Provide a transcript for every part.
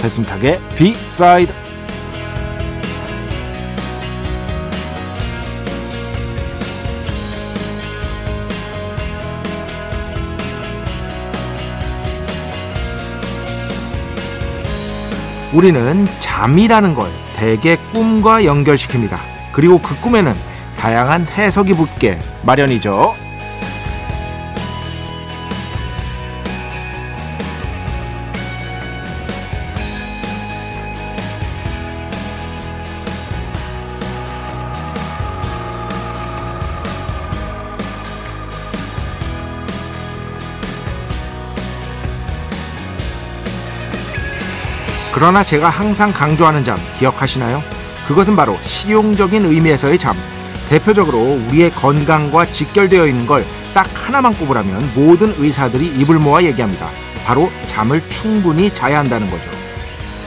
배순탁의 비사이드 우리는 잠이라는 걸 대개 꿈과 연결시킵니다. 그리고 그 꿈에는 다양한 해석이 붙게 마련이죠. 그러나 제가 항상 강조하는 잠 기억하시나요? 그것은 바로 실용적인 의미에서의 잠. 대표적으로 우리의 건강과 직결되어 있는 걸 딱 하나만 꼽으라면 모든 의사들이 입을 모아 얘기합니다. 바로 잠을 충분히 자야 한다는 거죠.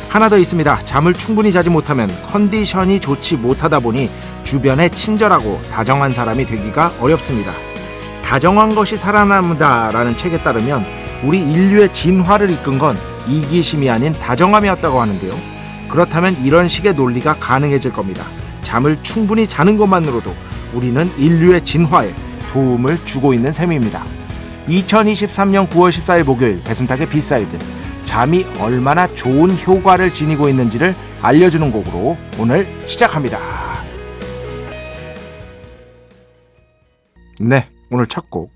하나 더 있습니다. 잠을 충분히 자지 못하면 컨디션이 좋지 못하다 보니 주변에 친절하고 다정한 사람이 되기가 어렵습니다. 다정한 것이 살아남는다라는 책에 따르면 우리 인류의 진화를 이끈 건 이기심이 아닌 다정함이었다고 하는데요. 그렇다면 이런 식의 논리가 가능해질 겁니다. 잠을 충분히 자는 것만으로도 우리는 인류의 진화에 도움을 주고 있는 셈입니다. 2023년 9월 14일 목요일 배순탁의 B side 잠이 얼마나 좋은 효과를 지니고 있는지를 알려주는 곡으로 오늘 시작합니다. 네, 오늘 첫 곡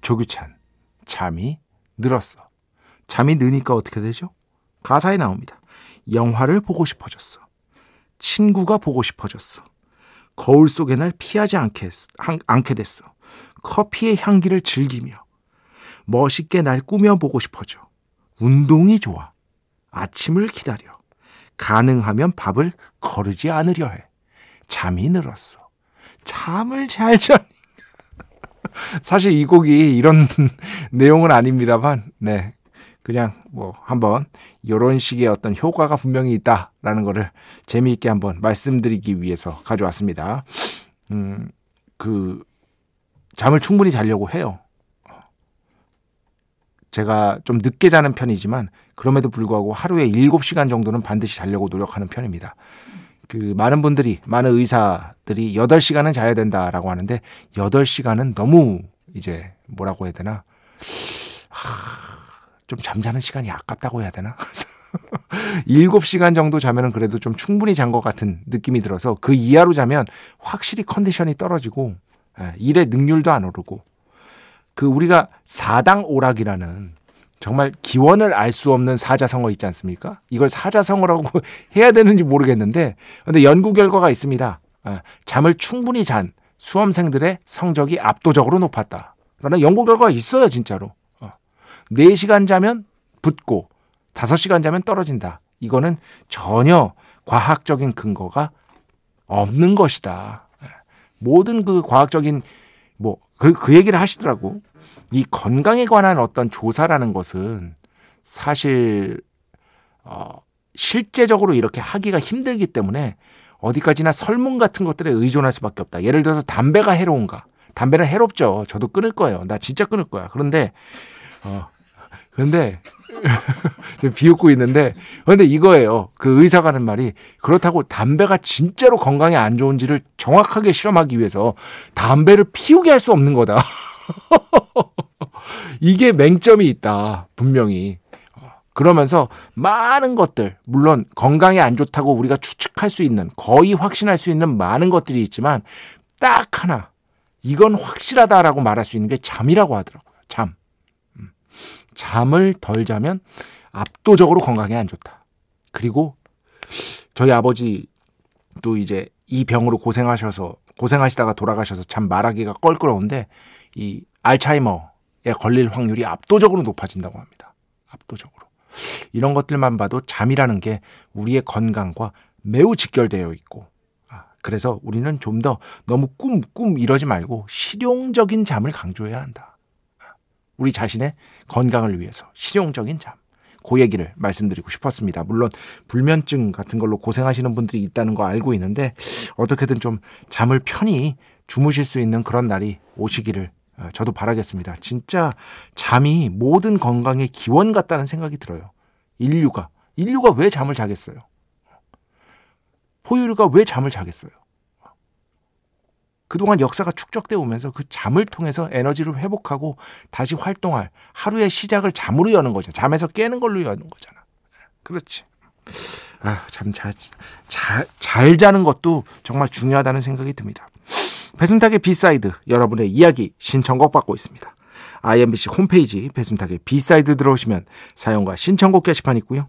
조규찬 잠이 늘었어. 잠이 느니까 어떻게 되죠? 가사에 나옵니다. 영화를 보고 싶어졌어. 친구가 보고 싶어졌어. 거울 속의 날 피하지 않게, 않게 됐어. 커피의 향기를 즐기며 멋있게 날 꾸며보고 싶어져. 운동이 좋아. 아침을 기다려. 가능하면 밥을 거르지 않으려 해. 잠이 늘었어. 잠을 잘 자. 사실 이 곡이 이런 내용은 아닙니다만, 네. 그냥 뭐 한번 이런 식의 어떤 효과가 분명히 있다라는 거를 재미있게 한번 말씀드리기 위해서 가져왔습니다. 음, 그 잠을 충분히 자려고 해요. 제가 좀 늦게 자는 편이지만 그럼에도 불구하고 하루에 7시간 정도는 반드시 자려고 노력하는 편입니다. 그 많은 분들이 많은 의사들이 8시간은 자야 된다라고 하는데 8시간은 너무 이제 뭐라고 해야 되나? 하, 좀 잠자는 시간이 아깝다고 해야 되나? 7시간 정도 자면은 그래도 좀 충분히 잔 것 같은 느낌이 들어서 그 이하로 자면 확실히 컨디션이 떨어지고 예, 일의 능률도 안 오르고 그 우리가 사당 오락이라는 정말 기원을 알 수 없는 사자성어 있지 않습니까? 이걸 사자성어라고 해야 되는지 모르겠는데 근데 연구 결과가 있습니다. 예, 잠을 충분히 잔 수험생들의 성적이 압도적으로 높았다. 라는 연구 결과가 있어요, 진짜로. 4시간 자면 붙고 5시간 자면 떨어진다. 이거는 전혀 과학적인 근거가 없는 것이다. 모든 그 과학적인 뭐 그 그 얘기를 하시더라고. 이 건강에 관한 어떤 조사라는 것은 사실 어 실제적으로 이렇게 하기가 힘들기 때문에 어디까지나 설문 같은 것들에 의존할 수밖에 없다. 예를 들어서 담배가 해로운가? 담배는 해롭죠. 저도 끊을 거예요. 나 진짜 끊을 거야. 그런데 어 근데 비웃고 있는데 근데 이거예요. 그 의사가 하는 말이 그렇다고 담배가 진짜로 건강에 안 좋은지를 정확하게 실험하기 위해서 담배를 피우게 할 수 없는 거다. 이게 맹점이 있다. 분명히. 그러면서 많은 것들, 물론 건강에 안 좋다고 우리가 추측할 수 있는, 거의 확신할 수 있는 많은 것들이 있지만, 딱 하나, 이건 확실하다라고 말할 수 있는 게 잠이라고 하더라고요. 잠. 잠을 덜 자면 압도적으로 건강에 안 좋다. 그리고 저희 아버지 또 이제 이 병으로 고생하셔서 고생하시다가 돌아가셔서 참 말하기가 껄끄러운데 이 알츠하이머에 걸릴 확률이 압도적으로 높아진다고 합니다. 압도적으로. 이런 것들만 봐도 잠이라는 게 우리의 건강과 매우 직결되어 있고 아, 그래서 우리는 좀 더 너무 꿈, 꿈 이러지 말고 실용적인 잠을 강조해야 한다. 우리 자신의 건강을 위해서 실용적인 잠. 그 얘기를 말씀드리고 싶었습니다. 물론 불면증 같은 걸로 고생하시는 분들이 있다는 거 알고 있는데 어떻게든 좀 잠을 편히 주무실 수 있는 그런 날이 오시기를 어, 저도 바라겠습니다. 진짜 잠이 모든 건강의 기원 같다는 생각이 들어요. 인류가 인류가 왜 잠을 자겠어요? 포유류가 왜 잠을 자겠어요? 그동안 역사가 축적되어 오면서 그 잠을 통해서 에너지를 회복하고 다시 활동할 하루의 시작을 잠으로 여는 거죠. 잠에서 깨는 걸로 여는 거잖아. 그렇지. 아, 참 잘, 잘, 잘 자는 것도 정말 중요하다는 생각이 듭니다. 배순탁의 B side 여러분의 이야기 신청곡 받고 있습니다. IMBC 홈페이지 배순탁의 B side 들어오시면 사연과 신청곡 게시판 있고요.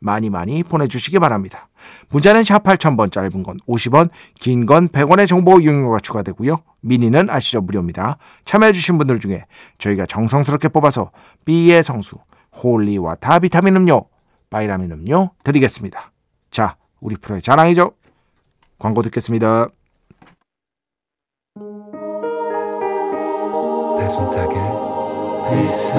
많이 많이 보내주시기 바랍니다. 문자는 샵 8000번 짧은 건 50원, 긴 건 100원의 정보 이용료가 추가되고요. 미니는 아시죠? 무료입니다. 참여해주신 분들 중에 저희가 정성스럽게 뽑아서 B의 성수, holy water 비타민 음료, 바이라민 음료 드리겠습니다. 자, 우리 프로의 자랑이죠. 광고 듣겠습니다. 배순탁의 회사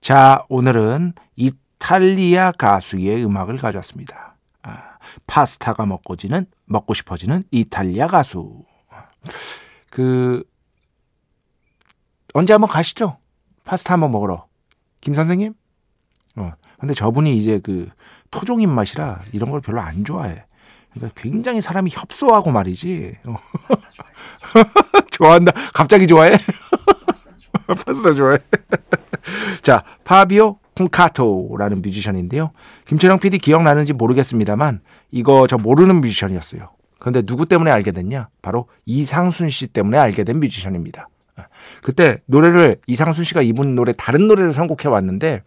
자, 오늘은 이탈리아 가수의 음악을 가져왔습니다. 아, 파스타가 먹고지는 먹고 싶어지는 이탈리아 가수. 그 언제 한번 가시죠? 파스타 한번 먹으러. 김 선생님? 어. 근데 저분이 이제 그 토종 입맛이라 이런 걸 별로 안 좋아해. 그러니까 굉장히 사람이 협소하고 말이지. 어. 좋아한다. 갑자기 좋아해? 파스타 좋아해. 자, 파비오 콩카토라는 뮤지션인데요. 김철영 PD 기억나는지 모르겠습니다만 이거 저 모르는 뮤지션이었어요. 그런데 누구 때문에 알게 됐냐? 바로 이상순 씨 때문에 알게 된 뮤지션입니다. 그때 노래를 이상순 씨가 이분 노래 다른 노래를 선곡해 왔는데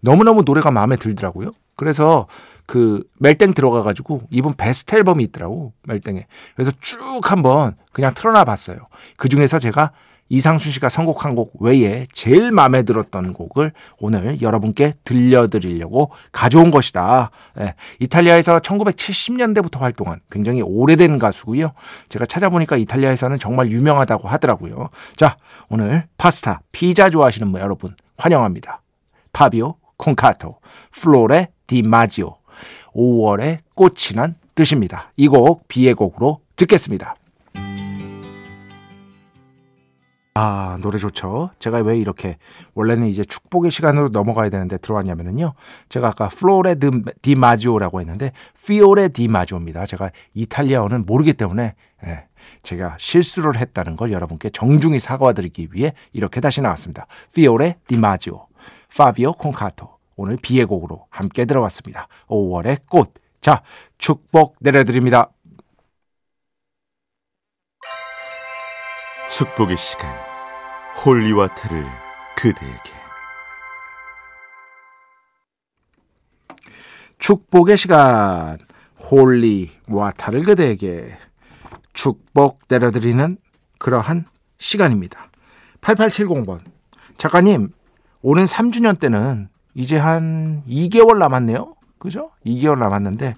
너무너무 노래가 마음에 들더라고요. 그래서 그 멜땡 들어가 가지고 이분 베스트 앨범이 있더라고 멜땡에. 그래서 쭉 한번 그냥 틀어놔 봤어요. 그 중에서 제가 이상순 씨가 선곡한 곡 외에 제일 마음에 들었던 곡을 오늘 여러분께 들려드리려고 가져온 것이다. 네, 이탈리아에서 1970년대부터 활동한 굉장히 오래된 가수고요. 제가 찾아보니까 이탈리아에서는 정말 유명하다고 하더라고요. 자, 오늘 파스타, 피자 좋아하시는 분 여러분 환영합니다. 파비오 콘카토, 플로레 디 마지오. 5월의 꽃이란 뜻입니다. 이 곡 비의 곡으로 듣겠습니다. 아, 노래 좋죠. 제가 왜 이렇게 원래는 이제 축복의 시간으로 넘어가야 되는데 들어왔냐면은요. 제가 아까 Flore di maggio라고 했는데 Fiore di maggio입니다. 제가 이탈리아어는 모르기 때문에 예, 제가 실수를 했다는 걸 여러분께 정중히 사과드리기 위해 이렇게 다시 나왔습니다. Fiore di maggio, 파비오 콘카토. 오늘 B의 곡으로 함께 들어봤습니다. 5월의 꽃. 자, 축복 내려드립니다. 축복의 시간 holy water를 그대에게 축복의 시간 holy water를 그대에게 축복 내려드리는 그러한 시간입니다. 8870번 작가님 오는 3주년 때는 이제 한 2개월 남았네요. 그죠? 2개월 남았는데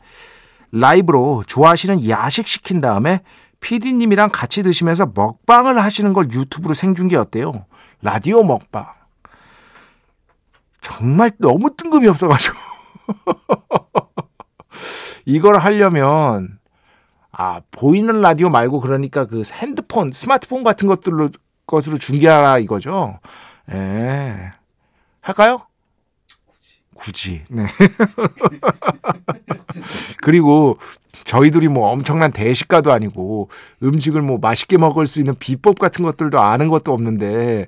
라이브로 좋아하시는 야식 시킨 다음에 PD님이랑 같이 드시면서 먹방을 하시는 걸 유튜브로 생중계 어때요? 라디오 먹방. 정말 너무 뜬금이 없어가지고. 이걸 하려면, 아, 보이는 라디오 말고 그러니까 그 핸드폰, 스마트폰 같은 것들로, 것으로 중계하라 이거죠. 예. 할까요? 굳이. 네. 그리고 저희들이 뭐 엄청난 대식가도 아니고 음식을 뭐 맛있게 먹을 수 있는 비법 같은 것들도 아는 것도 없는데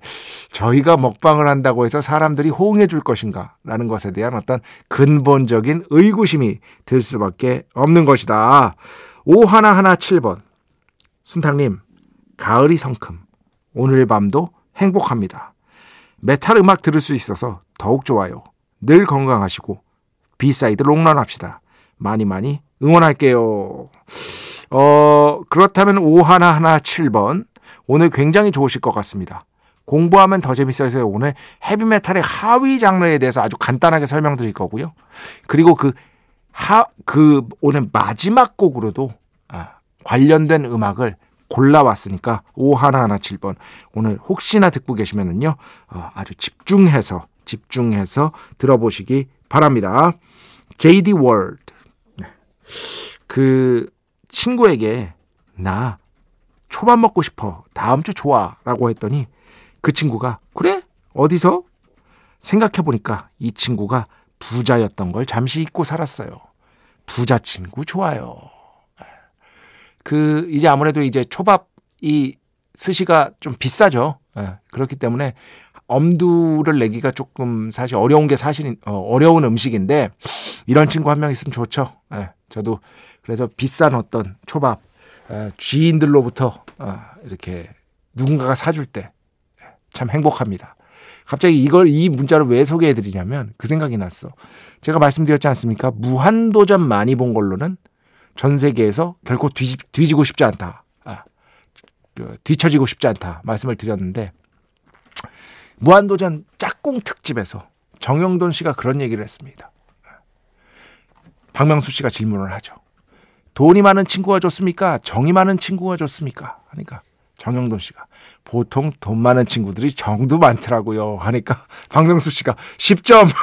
저희가 먹방을 한다고 해서 사람들이 호응해 줄 것인가 라는 것에 대한 어떤 근본적인 의구심이 들 수밖에 없는 것이다. 오하나하나 7번. 순탕님, 가을이 성큼. 오늘 밤도 행복합니다. 메탈 음악 들을 수 있어서 더욱 좋아요. 늘 건강하시고 B side 롱런 합시다. 많이 많이 응원할게요. 어, 그렇다면 51하나 7번. 오늘 굉장히 좋으실 것 같습니다. 공부하면 더 재밌어서 오늘 헤비메탈의 하위 장르에 대해서 아주 간단하게 설명드릴 거고요. 그리고 그 하, 그 오늘 마지막 곡으로도 아, 관련된 음악을 골라왔으니까 51하나 7번. 오늘 혹시나 듣고 계시면은요, 어, 아주 집중해서, 집중해서 들어보시기 바랍니다. JD 월드. 그 친구에게 나 초밥 먹고 싶어. 다음 주 좋아. 라고 했더니 그 친구가 그래? 어디서? 생각해 보니까 이 친구가 부자였던 걸 잠시 잊고 살았어요. 부자 친구 좋아요. 그 이제 아무래도 이제 초밥이 스시가 좀 비싸죠. 예, 그렇기 때문에 엄두를 내기가 조금 사실 어려운 게 사실 어, 어려운 음식인데 이런 친구 한 명 있으면 좋죠. 예, 저도 그래서 비싼 어떤 초밥 어, 지인들로부터 어, 이렇게 누군가가 사줄 때 참 행복합니다. 갑자기 이걸 이 문자를 왜 소개해 드리냐면 그 생각이 났어. 제가 말씀드렸지 않습니까? 무한도전 많이 본 걸로는 전 세계에서 결코 뒤지, 뒤지고 싶지 않다. 아, 뒤처지고 싶지 않다. 말씀을 드렸는데 무한도전 짝꿍 특집에서 정영돈 씨가 그런 얘기를 했습니다. 박명수 씨가 질문을 하죠. 돈이 많은 친구가 좋습니까? 정이 많은 친구가 좋습니까? 하니까 정영돈 씨가 보통 돈 많은 친구들이 정도 많더라고요. 하니까 박명수 씨가 10점.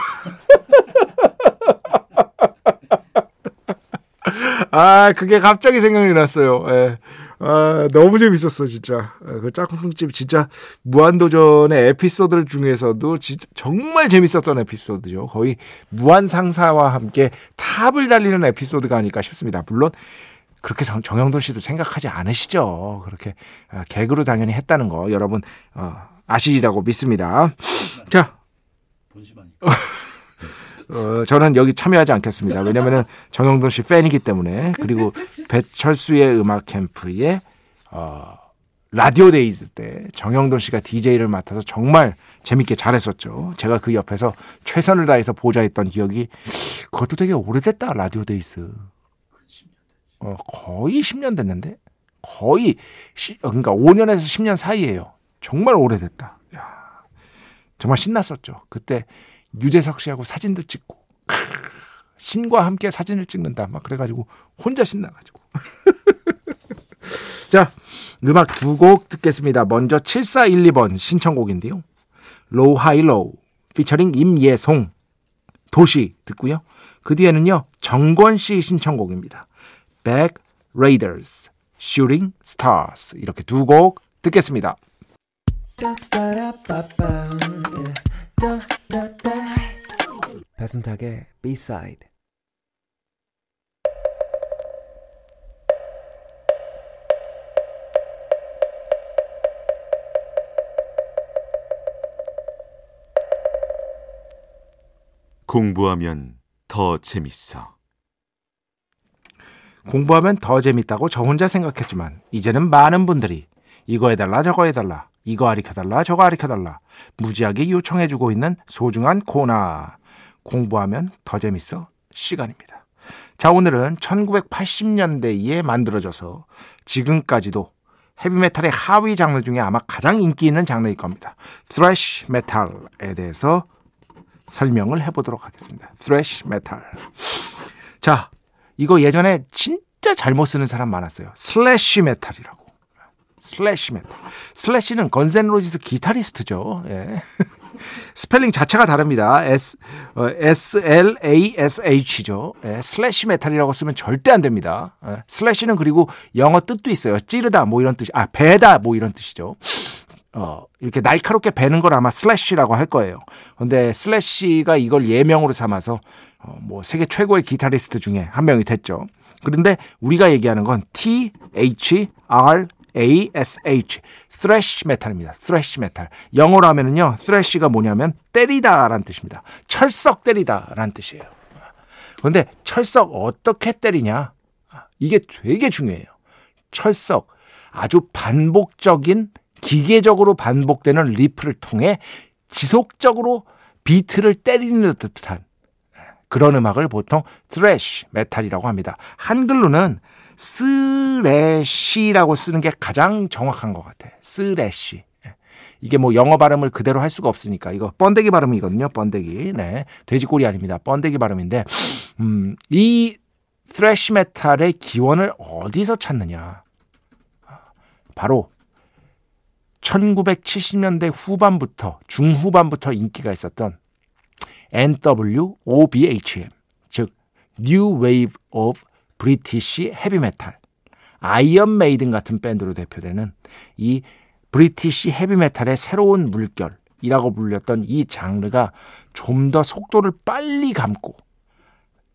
아, 그게 갑자기 생각이 났어요. 예. 아, 너무 재밌었어, 진짜. 아, 그 짝꿍집 진짜 무한도전의 에피소드 중에서도 진짜 정말 재밌었던 에피소드죠. 거의 무한 상사와 함께 탑을 달리는 에피소드가 아닐까 싶습니다. 물론 그렇게 정영돈 씨도 생각하지 않으시죠. 그렇게 아, 개그로 당연히 했다는 거 여러분 어, 아시리라고 믿습니다. 자. 어, 저는 여기 참여하지 않겠습니다. 왜냐면은 정형돈 씨 팬이기 때문에 그리고 배철수의 음악 캠프의 어, Radio Days 때 정형돈 씨가 DJ를 맡아서 정말 재밌게 잘했었죠. 제가 그 옆에서 최선을 다해서 보좌했던 기억이 그것도 되게 오래됐다 Radio Days. 어, 거의 10년 됐는데 거의 시, 그러니까 5년에서 10년 사이에요. 정말 오래됐다. 야, 정말 신났었죠. 그때 유재석 씨하고 사진도 찍고 신과 함께 사진을 찍는다. 막 그래가지고 혼자 신나가지고. 자 음악 두 곡 듣겠습니다. 먼저 7412번 신청곡인데요. 로우 하이로우 피처링 임예송 도시 듣고요. 그 뒤에는요 정권 씨 신청곡입니다. Bag Raiders Shooting Stars. 이렇게 두 곡 듣겠습니다 배순탁의 B-side 공부하면 더 재밌어. 공부하면 더 재밌다고 저 혼자 생각했지만 이제는 많은 분들이 이거 해달라 저거 해달라 이거 가르쳐달라 저거 가르쳐달라 무지하게 요청해주고 있는 소중한 코너 공부하면 더 재밌어 시간입니다. 자 오늘은 1980년대에 만들어져서 지금까지도 헤비메탈의 하위 장르 중에 아마 가장 인기 있는 장르일 겁니다. thrash 메탈에 대해서 설명을 해보도록 하겠습니다. thrash metal. 자, 이거 예전에 진짜 잘못 쓰는 사람 많았어요. slash 메탈이라고. slash 메탈. Slash는 Guns N' Roses 기타리스트죠. 예. 스펠링 자체가 다릅니다. S, 어, S-L-A-S-H죠. 예, slash 메탈이라고 쓰면 절대 안 됩니다. 예, slash는 그리고 영어 뜻도 있어요. 찌르다 뭐 이런 뜻이, 아, 베다 뭐 이런 뜻이죠. 어, 이렇게 날카롭게 베는 걸 아마 slash라고 할 거예요. 근데 Slash가 이걸 예명으로 삼아서 어, 뭐 세계 최고의 기타리스트 중에 한 명이 됐죠. 그런데 우리가 얘기하는 건 T H R A S H thrash 메탈입니다. thrash 메탈. 영어로 하면은요. thrash가 뭐냐면 때리다라는 뜻입니다. 철썩 때리다라는 뜻이에요. 그런데 철썩 어떻게 때리냐? 이게 되게 중요해요. 철썩 아주 반복적인 기계적으로 반복되는 리프를 통해 지속적으로 비트를 때리는 듯한 그런 음악을 보통 thrash 메탈이라고 합니다. 한글로는 스래시라고 쓰는 게 가장 정확한 것 같아. 스래시. 예. 이게 뭐 영어 발음을 그대로 할 수가 없으니까 이거 번데기 발음이거든요. 번데기. 네. 돼지꼬리 아닙니다. 번데기 발음인데 음, 이 thrash 메탈의 기원을 어디서 찾느냐? 바로 1970년대 후반부터 중후반부터 인기가 있었던 NWOBHM 즉 New Wave of British Heavy Metal, 아이언 메이든 같은 밴드로 대표되는 이 British 헤비메탈의 새로운 물결이라고 불렸던 이 장르가 좀 더 속도를 빨리 감고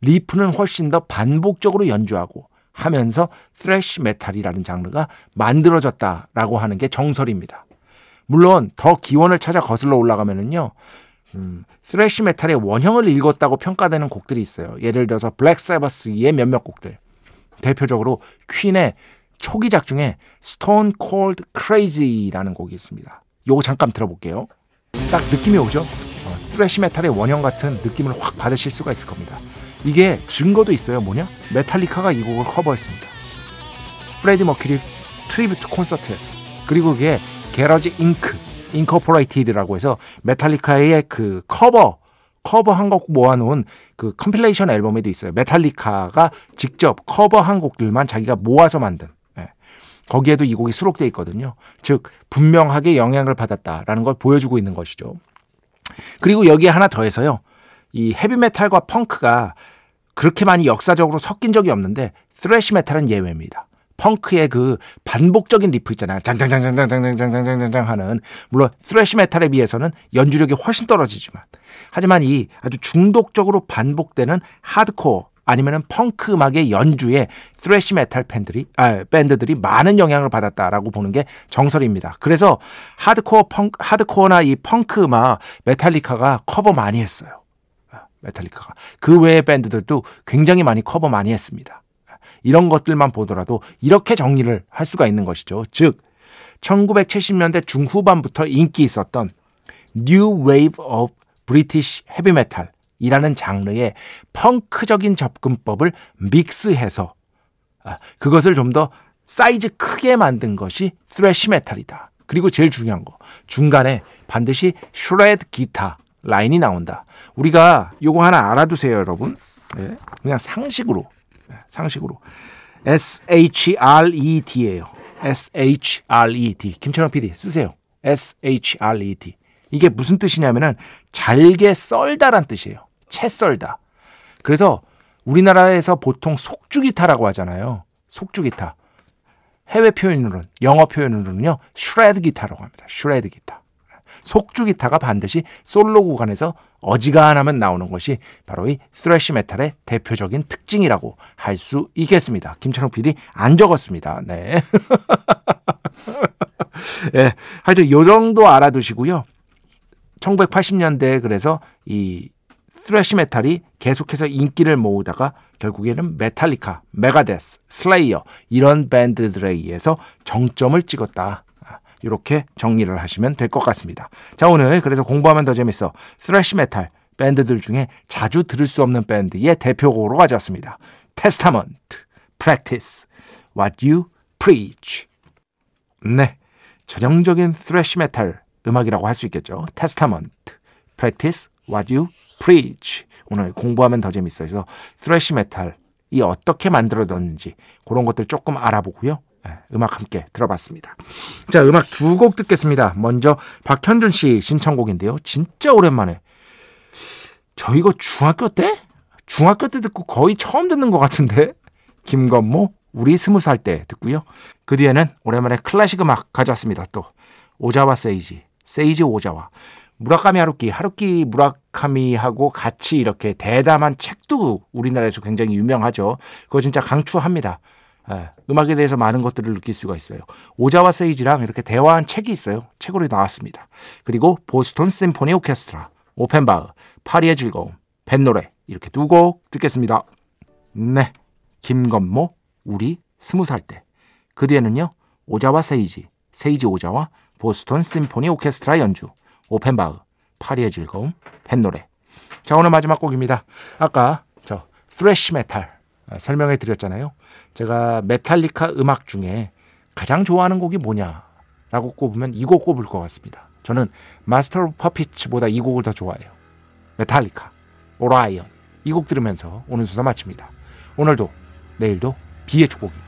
리프는 훨씬 더 반복적으로 연주하고 하면서 thrash 메탈이라는 장르가 만들어졌다라고 하는 게 정설입니다. 물론 더 기원을 찾아 거슬러 올라가면은요. 음, thrash metal의 원형을 일궜다고 평가되는 곡들이 있어요. 예를 들어서 블랙 세버스의 몇몇 곡들. 대표적으로 퀸의 초기작 중에 Stone Cold Crazy라는 곡이 있습니다. 요거 잠깐 들어볼게요. 딱 느낌이 오죠? 어, thrash metal의 원형 같은 느낌을 확 받으실 수가 있을 겁니다. 이게 증거도 있어요. 뭐냐? 메탈리카가 이 곡을 커버했습니다. 프레디 머큐리 tribute 콘서트에서. 그리고 그게 Garage Inc. Incorporated라고 해서 메탈리카의 그 커버 커버 한 곡 모아놓은 그 compilation 앨범에도 있어요. 메탈리카가 직접 커버 한 곡들만 자기가 모아서 만든. 예. 거기에도 이 곡이 수록되어 있거든요. 즉 분명하게 영향을 받았다라는 걸 보여주고 있는 것이죠. 그리고 여기에 하나 더해서요. 이 헤비메탈과 펑크가 그렇게 많이 역사적으로 섞인 적이 없는데 thrash metal은 예외입니다. 펑크의 그 반복적인 리프 있잖아요. 장장장장장장장장장장 하는 물론 thrash metal에 비해서는 연주력이 훨씬 떨어지지만 하지만 이 아주 중독적으로 반복되는 하드코어 아니면은 펑크 음악의 연주에 thrash metal 팬들이 아, 밴드들이 많은 영향을 받았다라고 보는 게 정설입니다. 그래서 하드코어 펑 하드코어나 이 펑크 음악 메탈리카가 커버 많이 했어요. 메탈리카가 그 외의 밴드들도 굉장히 많이 커버 많이 했습니다. 이런 것들만 보더라도 이렇게 정리를 할 수가 있는 것이죠. 즉 1970년대 중후반부터 인기 있었던 New Wave of British Heavy Metal 이라는 장르의 펑크적인 접근법을 믹스해서 아, 그것을 좀 더 사이즈 크게 만든 것이 thrash metal이다. 그리고 제일 중요한 거 중간에 반드시 슈레드 기타 라인이 나온다. 우리가 요거 하나 알아두세요, 여러분. 네, 그냥 상식으로 상식으로. S-H-R-E-D예요. S-H-R-E-D. 김철원 PD 쓰세요. S-H-R-E-D. 이게 무슨 뜻이냐면은 잘게 썰다란 뜻이에요. 채 썰다. 그래서 우리나라에서 보통 속주기타라고 하잖아요. 속주기타. 해외 표현으로는 영어 표현으로는요. shred 기타라고 합니다. shred 기타. 속주 기타가 반드시 솔로 구간에서 어지간하면 나오는 것이 바로 이 thrash metal의 대표적인 특징이라고 할 수 있겠습니다. 김철웅 PD 안 적었습니다. 네. 예. 네, 하여튼 요 정도 알아두시고요. 1980년대에 그래서 이 thrash metal이 계속해서 인기를 모으다가 결국에는 메탈리카, 메가데스, 슬레이어 이런 밴드들에 의해서 정점을 찍었다. 이렇게 정리를 하시면 될 것 같습니다. 자, 오늘 그래서 공부하면 더 재밌어. thrash metal 밴드들 중에 자주 들을 수 없는 밴드의 대표곡으로 가져왔습니다. 테스타먼트, Practice, What You Preach. 네. 전형적인 thrash metal 음악이라고 할 수 있겠죠. 테스타먼트, Practice, What You Preach. 오늘 공부하면 더 재밌어요. 그래서 thrash metal이 어떻게 만들어졌는지 그런 것들 조금 알아보고요. 네, 음악 함께 들어봤습니다. 자, 음악 두 곡 듣겠습니다. 먼저 박현준 씨 신청곡인데요. 진짜 오랜만에. 저 이거 중학교 때? 중학교 때 듣고 거의 처음 듣는 것 같은데? 김건모, 우리 스무 살 때 듣고요. 그 뒤에는 오랜만에 클래식 음악 가져왔습니다. 또 오자와 세이지, 세이지 오자와 무라카미 하루키, 하루키 무라카미하고 같이 이렇게 대담한 책도 우리나라에서 굉장히 유명하죠. 그거 진짜 강추합니다. 예, 음악에 대해서 많은 것들을 느낄 수가 있어요. 오자와 세이지랑 이렇게 대화한 책이 있어요. 책으로 나왔습니다. 그리고 보스톤 심포니 오케스트라, 오펜바흐, 파리의 즐거움, 뱃노래 이렇게 두 곡 듣겠습니다. 네, 김건모, 우리 스무 살 때. 그 뒤에는요, 오자와 세이지, 세이지 오자와 보스톤 심포니 오케스트라 연주, 오펜바흐, 파리의 즐거움, 뱃노래. 자, 오늘 마지막 곡입니다. 아까 저 thrash metal 설명해 드렸잖아요. 제가 메탈리카 음악 중에 가장 좋아하는 곡이 뭐냐라고 꼽으면 이 곡 꼽을 것 같습니다. 저는 Master of Puppets보다 이 곡을 더 좋아해요. 메탈리카, 오라이언 이 곡 들으면서 오늘 수사 마칩니다. 오늘도 내일도 비의 축복입니다.